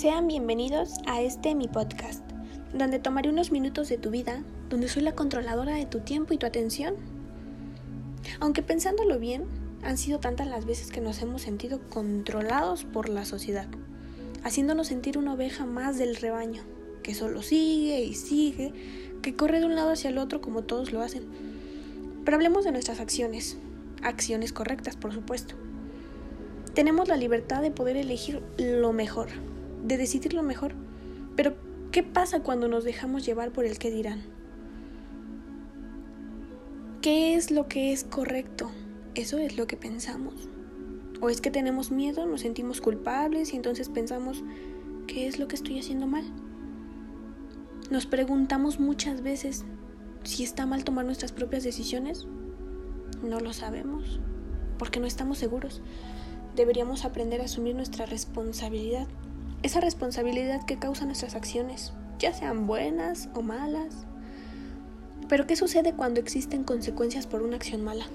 Sean bienvenidos a este mi podcast, donde tomaré unos minutos de tu vida, donde soy la controladora de tu tiempo y tu atención. Aunque pensándolo bien, han sido tantas las veces que nos hemos sentido controlados por la sociedad, haciéndonos sentir una oveja más del rebaño, que solo sigue y sigue, que corre de un lado hacia el otro como todos lo hacen. Pero hablemos de nuestras acciones, acciones correctas, por supuesto. Tenemos la libertad de poder elegir lo mejor, de decidir lo mejor. Pero, ¿qué pasa cuando nos dejamos llevar por el que dirán? ¿Qué es lo que es correcto? Eso es lo que pensamos. ¿O es que tenemos miedo, nos sentimos culpables y entonces pensamos, ¿qué es lo que estoy haciendo mal? Nos preguntamos muchas veces si está mal tomar nuestras propias decisiones. No lo sabemos, porque no estamos seguros deberíamos aprender a asumir nuestra responsabilidad, esa responsabilidad que causa nuestras acciones, ya sean buenas o malas. Pero ¿qué sucede cuando existen consecuencias por una acción mala?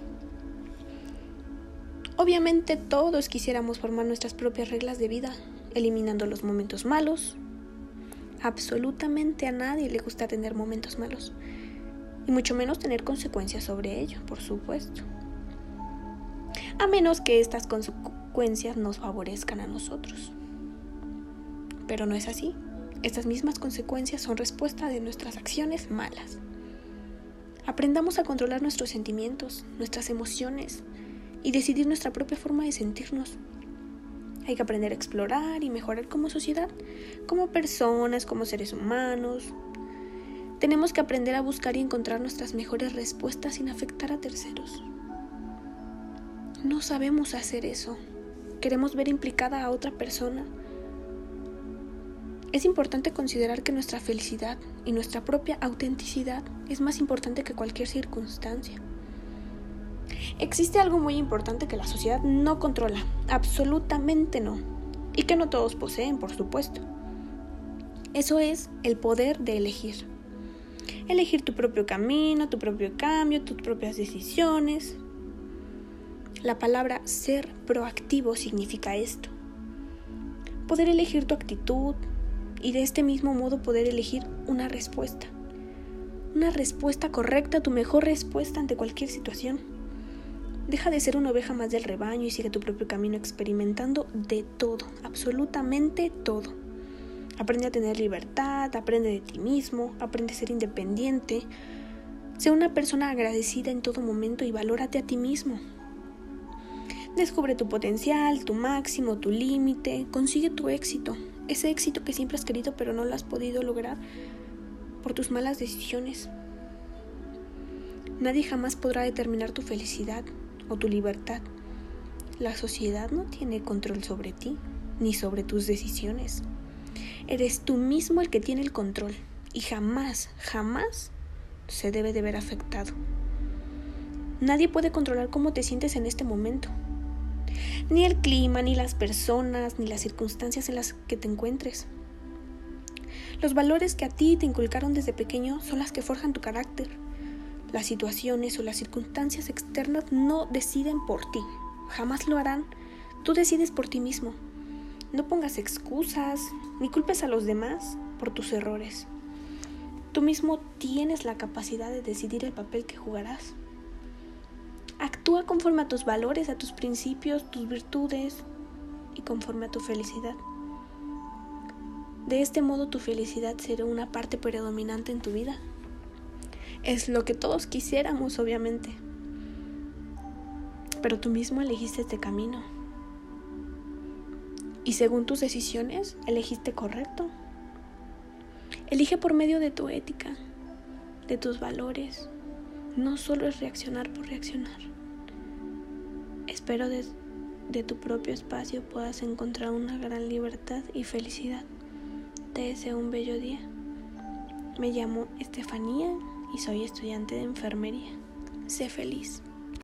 Obviamente todos quisiéramos formar nuestras propias reglas de vida, eliminando los momentos malos. Absolutamente a nadie le gusta tener momentos malos, y mucho menos tener consecuencias sobre ello, por supuesto. A menos que estas consecuencias nos favorezcan a nosotros. Pero no es así. Estas mismas consecuencias son respuesta de nuestras acciones malas. Aprendamos a controlar nuestros sentimientos, nuestras emociones y decidir nuestra propia forma de sentirnos. Hay que aprender a explorar y mejorar como sociedad, como personas, como seres humanos. Tenemos que aprender a buscar y encontrar nuestras mejores respuestas sin afectar a terceros. No sabemos hacer eso queremos ver implicada a otra persona. Es importante considerar que nuestra felicidad y nuestra propia autenticidad es más importante que cualquier circunstancia. Existe algo muy importante que la sociedad no controla, absolutamente no, y que no todos poseen, por supuesto. Eso es el poder de elegir. Elegir tu propio camino, tu propio cambio, tus propias decisiones, la palabra ser proactivo significa esto. Poder elegir tu actitud y de este mismo modo poder elegir una respuesta. Una respuesta correcta, tu mejor respuesta ante cualquier situación. Deja de ser una oveja más del rebaño y sigue tu propio camino experimentando de todo, absolutamente todo. Aprende a tener libertad, aprende de ti mismo, aprende a ser independiente. Sé una persona agradecida en todo momento y valórate a ti mismo. Descubre tu potencial, tu máximo, tu límite, consigue tu éxito, ese éxito que siempre has querido pero no lo has podido lograr por tus malas decisiones. Nadie jamás podrá determinar tu felicidad o tu libertad. La sociedad no tiene control sobre ti ni sobre tus decisiones. Eres tú mismo el que tiene el control y jamás, jamás se debe de ver afectado. Nadie puede controlar cómo te sientes en este momento ni el clima, ni las personas, ni las circunstancias en las que te encuentres. Los valores que a ti te inculcaron desde pequeño son las que forjan tu carácter. Las situaciones o las circunstancias externas no deciden por ti, jamás lo harán. Tú decides por ti mismo. No pongas excusas ni culpes a los demás por tus errores. Tú mismo tienes la capacidad de decidir el papel que jugarás. Actúa conforme a tus valores, a tus principios, tus virtudes y conforme a tu felicidad. De este modo tu felicidad será una parte predominante en tu vida. Es lo que todos quisiéramos, obviamente. Pero tú mismo elegiste este camino. Y según tus decisiones, elegiste correcto. Elige por medio de tu ética, de tus valores, no solo es reaccionar por reaccionar. Espero de tu propio espacio puedas encontrar una gran libertad y felicidad. Te deseo un bello día. Me llamo Estefanía y soy estudiante de enfermería. Sé feliz.